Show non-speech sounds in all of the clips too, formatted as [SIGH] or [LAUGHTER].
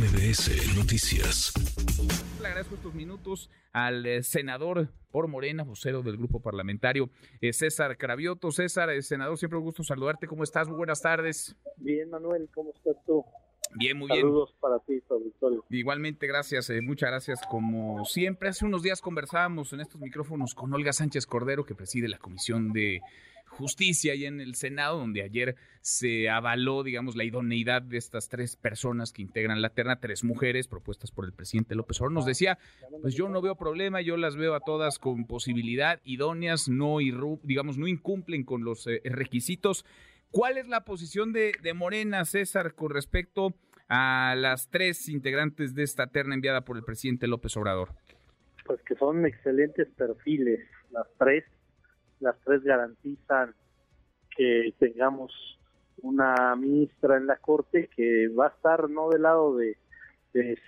MBS Noticias. Le agradezco estos minutos al eh, senador por Morena, vocero del grupo parlamentario, eh, César Cravioto. César, eh, senador, siempre un gusto saludarte. ¿Cómo estás? Muy buenas tardes. Bien, Manuel, ¿cómo estás tú? Bien, muy bien. Saludos para ti, auditorio. Igualmente, gracias, muchas gracias. Como siempre, hace unos días conversábamos en estos micrófonos con Olga Sánchez Cordero, que preside la Comisión de Justicia y en el Senado, donde ayer se avaló, digamos, la idoneidad de estas tres personas que integran la terna, tres mujeres propuestas por el presidente López Obrador. Nos decía, pues yo no veo problema, yo las veo a todas con posibilidad, idóneas, no digamos, no incumplen con los eh, requisitos. ¿Cuál es la posición de, de Morena, César, con respecto a las tres integrantes de esta terna enviada por el presidente López Obrador? Pues que son excelentes perfiles, las tres las tres garantizan que tengamos una ministra en la Corte que va a estar no del lado de,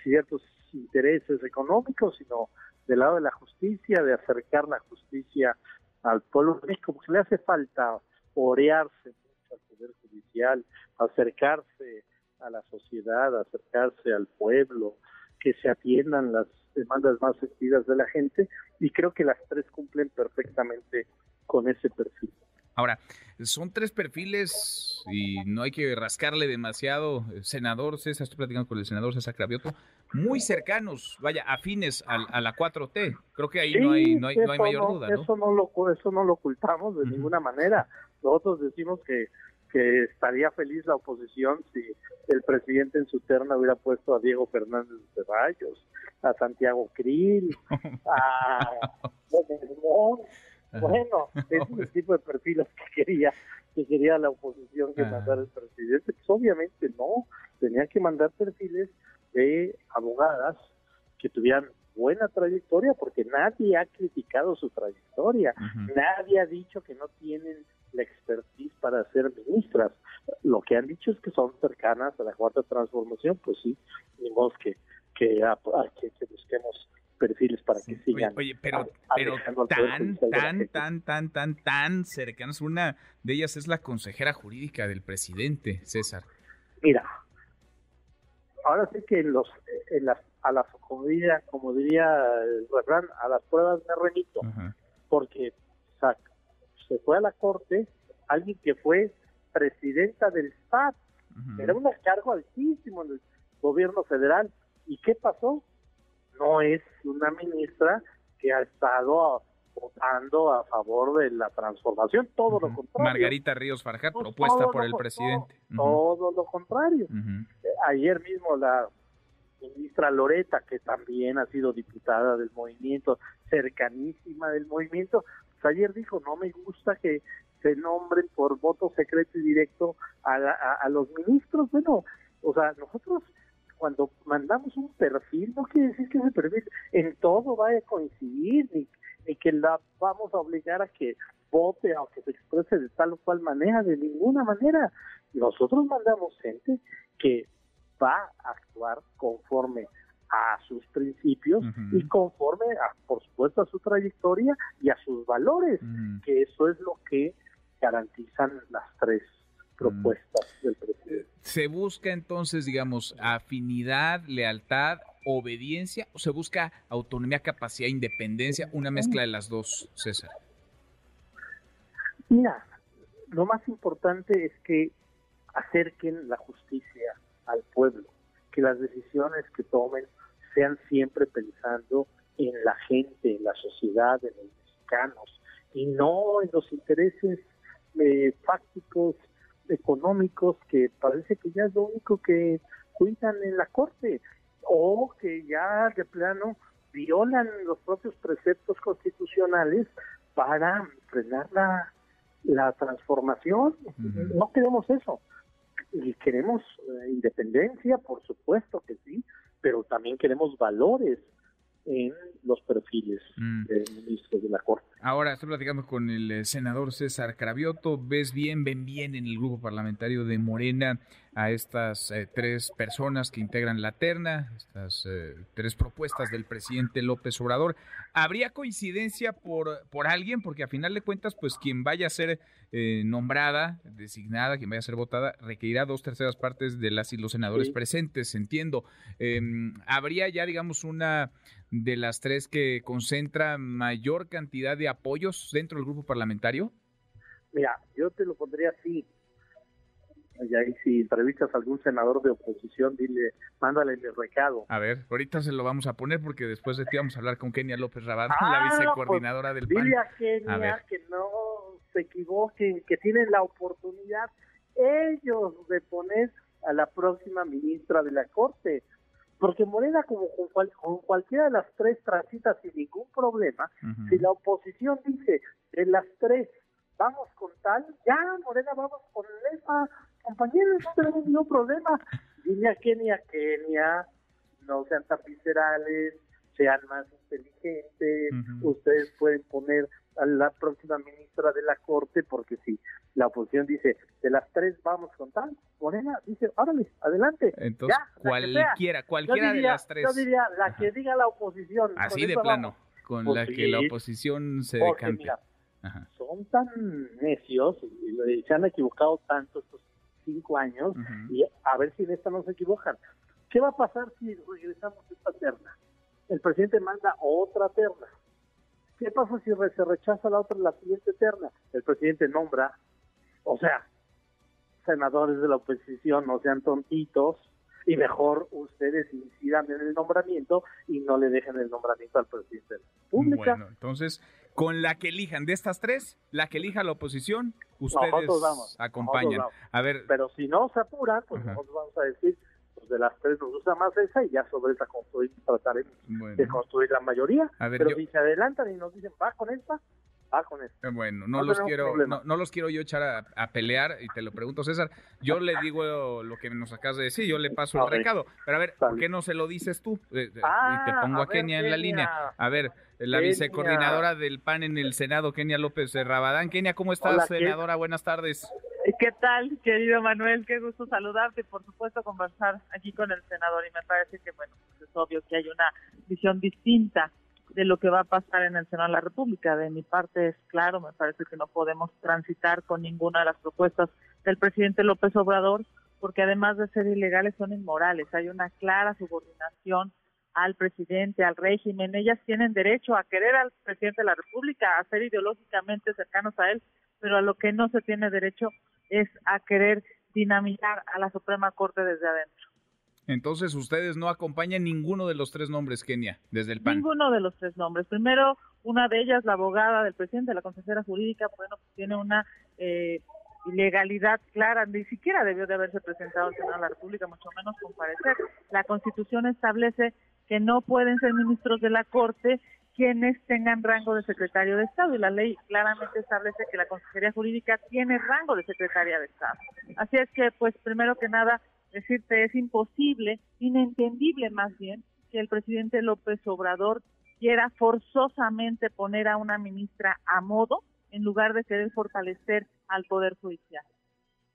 ciertos intereses económicos, sino del lado de la justicia, de acercar la justicia al pueblo México, porque le hace falta orearse mucho al Poder Judicial, acercarse a la sociedad, acercarse al pueblo, que se atiendan las demandas más sentidas de la gente, y creo que las tres cumplen perfectamente con ese perfil. Ahora, son tres perfiles y no hay que rascarle demasiado. Senador César, estoy platicando con el senador César Cravioto, muy cercanos, vaya, afines a, la 4T. Creo que ahí no hay, no hay, no hay mayor duda. ¿no? Eso, no lo, eso no lo ocultamos de ninguna manera. Nosotros decimos que, que estaría feliz la oposición si el presidente en su terna hubiera puesto a Diego Fernández de Ceballos, a Santiago Krill, [LAUGHS] a bueno, [LAUGHS] es el tipo de perfiles que quería que quería la oposición que mandara el presidente. Pues obviamente no, tenían que mandar perfiles de abogadas que tuvieran buena trayectoria, porque nadie ha criticado su trayectoria, nadie ha dicho que no tienen la expertise para ser ministras. Lo que han dicho es que son cercanas a la cuarta transformación, pues sí, ni que, que, que, que busquemos perfiles para que sigan. Oye, pero, pero tan, tan, tan, tan, tan, tan cercanos. Una de ellas es la consejera jurídica del presidente, César. Mira, ahora sí que en los, en las, a las, como diría, como diría el a las pruebas me remito, porque se fue a la corte alguien que fue presidenta del SAT, era un cargo altísimo en el gobierno federal. ¿Y qué pasó? No es una ministra que ha estado votando a favor de la transformación, todo lo contrario. Margarita Ríos Farjat, pues propuesta por el presidente. Todo, lo contrario. Eh, ayer mismo la ministra Loreta, que también ha sido diputada del movimiento, cercanísima del movimiento, pues ayer dijo, no me gusta que se nombren por voto secreto y directo a, a los ministros. Bueno, o sea, nosotros cuando mandamos un perfil, no quiere decir que ese perfil en todo vaya a coincidir, ni, ni que la vamos a obligar a que vote o que se exprese de tal o cual manera, de ninguna manera. Nosotros mandamos gente que va a actuar conforme a sus principios y conforme, a, por supuesto, a su trayectoria y a sus valores, que eso es lo que garantizan las tres propuestas del presidente. ¿Se busca entonces, digamos, afinidad, lealtad, obediencia o se busca autonomía, capacidad, independencia, una mezcla de las dos, César? Mira, lo más importante es que acerquen la justicia al pueblo, que las decisiones que tomen sean siempre pensando en la gente, en la sociedad, en los mexicanos, y no en los intereses eh, fácticos económicos que parece que ya es lo único que cuidan en la corte o que ya de plano violan los propios preceptos constitucionales para frenar la, la transformación. No queremos eso. Y queremos eh, independencia, por supuesto que sí, pero también queremos valores en los perfiles mm. de ministros de la Corte. Ahora estoy platicando con el eh, senador César Cravioto. ¿Ves bien, ven bien en el grupo parlamentario de Morena a estas eh, tres personas que integran la terna, estas eh, tres propuestas del presidente López Obrador. ¿Habría coincidencia por, por alguien? Porque a final de cuentas, pues quien vaya a ser eh, nombrada, designada, quien vaya a ser votada, requerirá dos terceras partes de las y los senadores presentes, entiendo. Em, ¿Habría ya, digamos, una de las tres que concentra mayor cantidad de apoyos dentro del grupo parlamentario? Mira, yo te lo pondría así. Y ahí si entrevistas a algún senador de oposición, dile, mándale el recado. A ver, ahorita se lo vamos a poner porque después de ti vamos a hablar con Kenia López Rabán, la ah, vicecoordinadora pues, del PAN. Dile a Kenia que no se equivoquen, que tienen la oportunidad ellos de poner a la próxima ministra de la Corte. Porque Morena, como con, cualquiera de las tres transitas sin ningún problema, si la oposición dice de las tres vamos con tal, ya Morena vamos con esa compañeros, no tenemos ningún problema. Dile a Kenia, Kenia, no sean tan viscerales, sean más inteligentes, ustedes pueden poner a la próxima ministra de la Corte, porque si la oposición dice, de las tres vamos con tal, Morena dice, órale, adelante. Entonces, cualquiera, cualquiera de las tres. Yo diría, la que diga la oposición. Así de plano, con la que la oposición se decante. son tan necios y se han equivocado tanto estos cinco años y a ver si en esta no se equivocan. ¿Qué va a pasar si regresamos a esta terna? El presidente manda otra terna. ¿Qué pasa si se rechaza la otra, la siguiente terna? El presidente nombra, o sea, senadores de la oposición no sean tontitos y mejor ustedes incidan en el nombramiento y no le dejen el nombramiento al presidente de la República. Bueno, entonces con la que elijan. De estas tres, la que elija la oposición, ustedes vamos, acompañan. A ver, pero si no se apuran, pues nosotros vamos a decir, pues de las tres nos gusta más esa y ya sobre esa construir, trataremos de construir la mayoría. pero si se adelantan y nos dicen, va con esta, con eh, Bueno, no, los quiero, no, los quiero yo echar a, pelear y te lo pregunto, César. Yo le digo lo que nos acabas de decir, yo le paso el recado. Pero a ver, ¿por qué no se lo dices tú? Eh, eh, y te ah, pongo a, Kenia en la línea. A ver, la vicecoordinadora del PAN en el Senado, Kenia López Rabadán. Kenia, ¿cómo estás, senadora? Buenas tardes. ¿Qué tal, querido Manuel? Qué gusto saludarte. Por supuesto, conversar aquí con el senador. Y me parece que, bueno, pues es obvio que hay una visión distinta de lo que va a pasar en el Senado de la República. De mi parte es claro, me parece que no podemos transitar con ninguna de las propuestas del presidente López Obrador, porque además de ser ilegales son inmorales. Hay una clara subordinación al presidente, al régimen. Ellas tienen derecho a querer al presidente de la República, a ser ideológicamente cercanos a él, pero a lo que no se tiene derecho es a querer dinamitar a la Suprema Corte desde adentro. Entonces, ustedes no acompañan ninguno de los tres nombres, Kenia, desde el PAN. Ninguno de los tres nombres. Primero, una de ellas, la abogada del presidente, la consejera jurídica, bueno, pues tiene una eh, ilegalidad clara, ni siquiera debió de haberse presentado al Senado de la República, mucho menos comparecer. La Constitución establece que no pueden ser ministros de la Corte quienes tengan rango de secretario de Estado y la ley claramente establece que la Consejería Jurídica tiene rango de secretaria de Estado. Así es que, pues, primero que nada, decirte, es imposible, inentendible más bien, que el presidente López Obrador quiera forzosamente poner a una ministra a modo en lugar de querer fortalecer al Poder Judicial.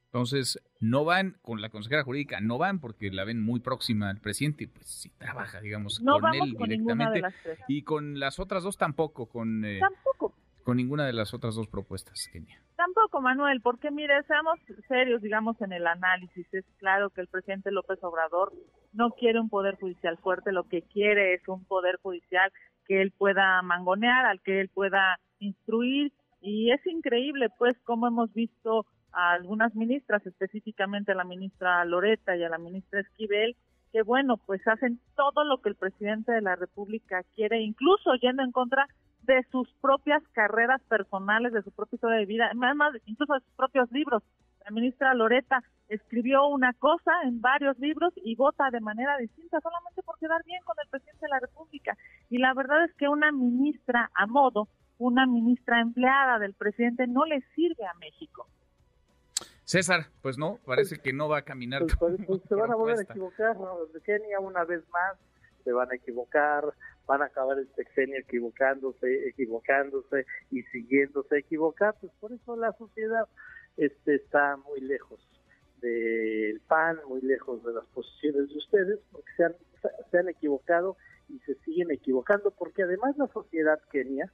Entonces, no van con la consejera jurídica, no van porque la ven muy próxima al presidente, pues sí trabaja, digamos, con él directamente. Y con las otras dos tampoco, con... Eh, tampoco con ninguna de las otras dos propuestas, Kenia. Tampoco, Manuel, porque mire, seamos serios, digamos, en el análisis. Es claro que el presidente López Obrador no quiere un poder judicial fuerte, lo que quiere es un poder judicial que él pueda mangonear, al que él pueda instruir. Y es increíble, pues, como hemos visto a algunas ministras, específicamente a la ministra Loreta y a la ministra Esquivel, que bueno, pues hacen todo lo que el presidente de la República quiere, incluso yendo en contra de sus propias carreras personales, de su propia historia de vida, además incluso de sus propios libros. La ministra Loreta escribió una cosa en varios libros y vota de manera distinta solamente por quedar bien con el presidente de la República. Y la verdad es que una ministra a modo, una ministra empleada del presidente no le sirve a México. César, pues no, parece que no va a caminar. Pues, pues, pues se van a volver a equivocar, Kenia una vez más se van a equivocar, van a acabar el sexenio equivocándose, equivocándose y siguiéndose equivocando. Por eso la sociedad este, está muy lejos del PAN, muy lejos de las posiciones de ustedes, porque se han, se han equivocado y se siguen equivocando, porque además la sociedad kenia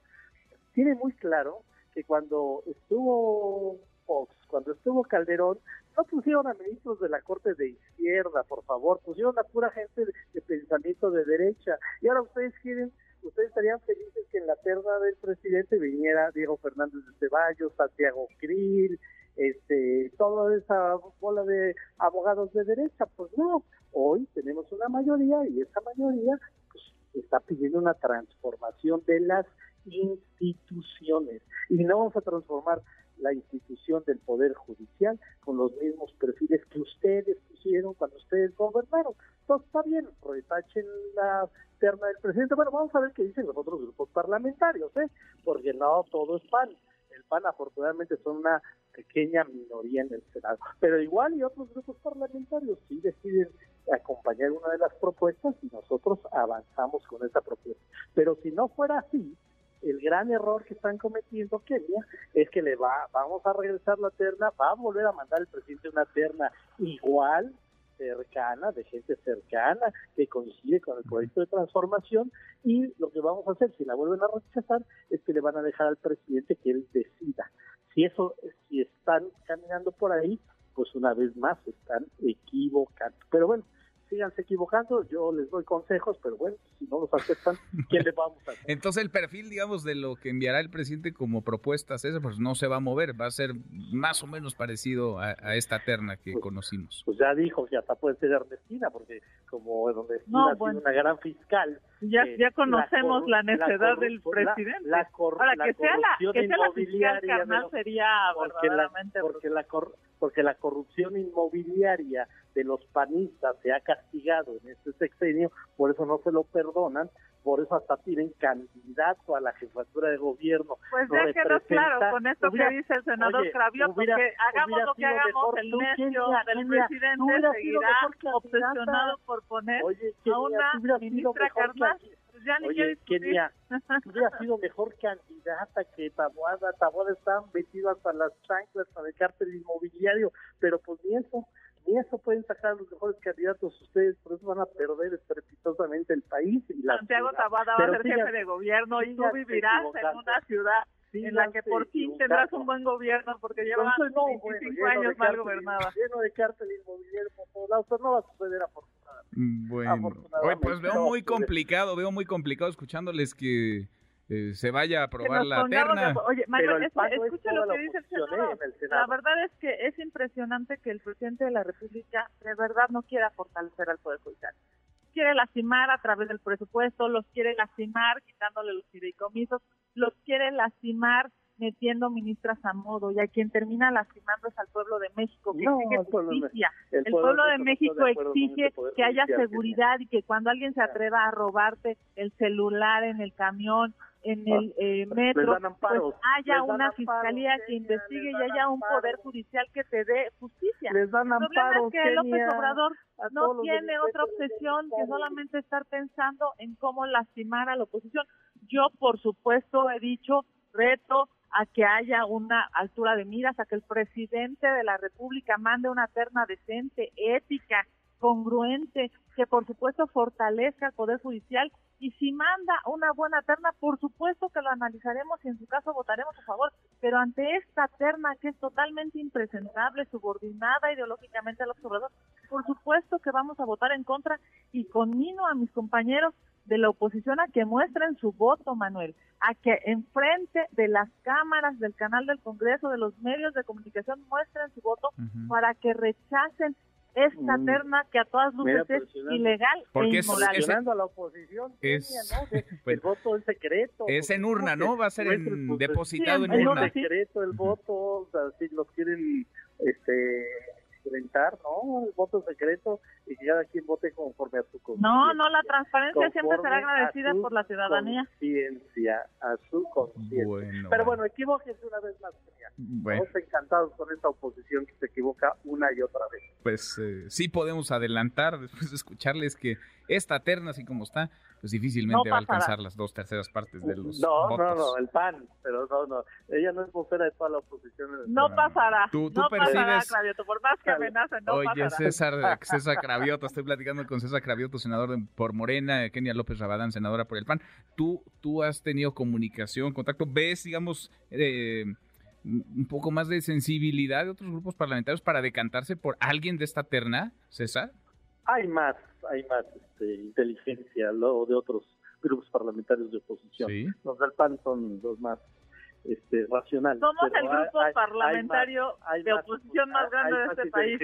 tiene muy claro que cuando estuvo Fox, cuando estuvo Calderón, no pusieron a ministros de la Corte de izquierda, por favor, pusieron a pura gente de, pensamiento de derecha. Y ahora ustedes quieren, ustedes estarían felices que en la terna del presidente viniera Diego Fernández de Ceballos, Santiago Krill, este, toda esa bola de abogados de derecha. Pues no, hoy tenemos una mayoría y esa mayoría pues, está pidiendo una transformación de las instituciones. Y no vamos a transformar la institución del Poder Judicial con los mismos perfiles que ustedes pusieron cuando ustedes gobernaron. Entonces está bien, retachen la terna del presidente. Bueno, vamos a ver qué dicen los otros grupos parlamentarios, ¿eh? porque no todo es PAN. El PAN afortunadamente son una pequeña minoría en el Senado. Pero igual y otros grupos parlamentarios sí deciden acompañar una de las propuestas y nosotros avanzamos con esa propuesta. Pero si no fuera así, el gran error que están cometiendo Kenia es que le va, vamos a regresar la terna, va a volver a mandar el presidente una terna igual, cercana, de gente cercana, que coincide con el proyecto de transformación, y lo que vamos a hacer, si la vuelven a rechazar, es que le van a dejar al presidente que él decida. Si eso, si están caminando por ahí, pues una vez más están equivocando. Pero bueno, síganse equivocando, yo les doy consejos, pero bueno, si no los aceptan, [LAUGHS] ¿qué le vamos a hacer? Entonces el perfil, digamos, de lo que enviará el presidente como propuestas, eso pues no se va a mover, va a ser más o menos parecido a, esta terna que pues, conocimos. Pues ya dijo que hasta puede ser Ernestina, porque como Ernestina ha sido una gran fiscal. Ya, ya conocemos la, necedad del presidente. La, Ahora, que sea la, que sea la fiscal carnal sería verdaderamente... Porque la, porque la corrupción inmobiliaria de los panistas se ha castigado en este sexenio, por eso no se lo perdonan, por eso hasta tienen candidato a la jefatura de gobierno. Pues ya quedó claro con esto que dice el senador Cravio, porque hagamos lo que hagamos, el necio del presidente seguirá obsesionado por poner a una ministra carnal. Pues ya ni Oye, Kenia, hubiera sido mejor candidata que Taboada. Taboada está metido hasta las chanclas para el cártel inmobiliario, pero pues ni eso ni eso pueden sacar los mejores candidatos ustedes, por eso van a perder estrepitosamente el país. Y la Santiago Tabada va a ser jefe de gobierno y tú vivirás en una ciudad en la que por fin tendrás un buen gobierno porque lleva 25 años mal gobernada. Lleno de cártel inmobiliario por todos lados, no va a suceder afortunadamente. Bueno, pues veo muy complicado, veo muy complicado escuchándoles que eh, se vaya a aprobar la terna. Oye, Manuel, escucha lo que dice el senador. La verdad es que es impresionante que el presidente de la República de verdad no quiera fortalecer al Poder Judicial. Quiere lastimar a través del presupuesto, los quiere lastimar quitándole los fideicomisos, los quiere lastimar metiendo ministras a modo y a quien termina lastimando es al pueblo de México que exige justicia. El, pueblo, de México exige que haya seguridad y que cuando alguien se atreva a robarte el celular en el camión en el eh, metro, pues haya una fiscalía que investigue y haya un poder judicial que te dé justicia. Les dan el problema es que López Obrador no tiene otra obsesión que solamente estar pensando en cómo lastimar a la oposición. Yo, por supuesto, he dicho, reto a que haya una altura de miras, a que el presidente de la República mande una terna decente, ética, congruente, que por supuesto fortalezca el Poder Judicial. Y si manda una buena terna, por supuesto que lo analizaremos y en su caso votaremos a favor, pero ante esta terna que es totalmente impresentable, subordinada ideológicamente al observador, por supuesto que vamos a votar en contra. Y conmino a mis compañeros de la oposición a que muestren su voto, Manuel, a que enfrente de las cámaras del canal del Congreso, de los medios de comunicación, muestren su voto para que rechacen esta mm. terna que a todas luces es ilegal Porque e inmoral. Es, a la oposición, es, ¿no? [LAUGHS] el voto es secreto. Es en urna, ¿no? Va a ser en, depositado en urna. Es secreto el voto, o sea, si lo quieren este ¿no? El voto secreto y que cada quien vote conforme a su conciencia. No, no, la transparencia siempre será agradecida por la ciudadanía. Conciencia, a su conciencia. Pero bueno, equivóquense una vez más. Estamos encantados con esta oposición que se equivoca una y otra vez. Pues eh, sí podemos adelantar después de escucharles que esta terna, así como está, pues difícilmente va a alcanzar las dos terceras partes de los no, votos. No, no, el PAN, pero no, no. Ella no es vocera de toda la oposición. No pasará. Tú, tú no percibes... pasará, Cravioto, por más que amenacen, no Oye, pasará. César, [LAUGHS] César Cravioto, estoy platicando con César Cravioto, senador de, por Morena, Kenia López Rabadán, senadora por el PAN. Tú, tú has tenido comunicación, contacto, ves, digamos, eh, un poco más de sensibilidad de otros grupos parlamentarios para decantarse por alguien de esta terna, César? Hay más, hay más este, inteligencia lo de otros grupos parlamentarios de oposición. Los del PAN son los más este, racionales. Somos el grupo parlamentario de oposición más, grande de este país.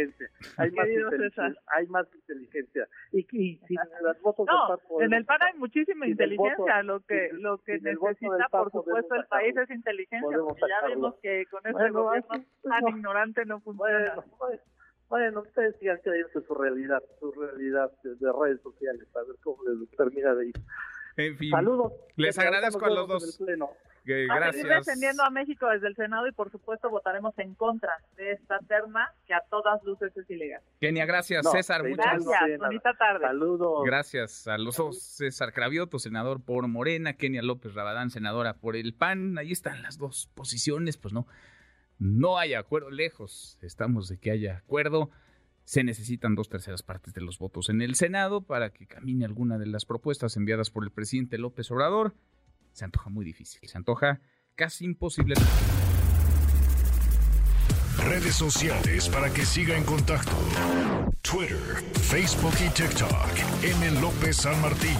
Hay más, inteligencia, hay más inteligencia. Y, y sin las votos no, PAN en el PAN hay muchísima inteligencia. lo que lo que necesita, por supuesto, el país es inteligencia. Porque ya vimos que con este gobierno tan ignorante no funciona. Bueno, bueno, ustedes sigan creyendo su realidad, su realidad de redes sociales, a ver cómo les termina de ir. En fin. Saludos. Les agradezco a los dos. Que, gracias. A defendiendo a México desde el Senado y por supuesto votaremos en contra de esta terna que a todas luces es ilegal. Kenia, gracias. César, muchas gracias. Bonita tarde. Saludos. Gracias a los dos. César Cravioto, senador por Morena, Kenia López Rabadán, senadora por el PAN. Ahí están las dos posiciones, pues no. No hay acuerdo, lejos estamos de que haya acuerdo. Se necesitan dos terceras partes de los votos en el Senado para que camine alguna de las propuestas enviadas por el presidente López Obrador se antoja muy difícil, se antoja casi imposible. Redes sociales para que siga en contacto: Twitter, Facebook y TikTok. M. López San Martín.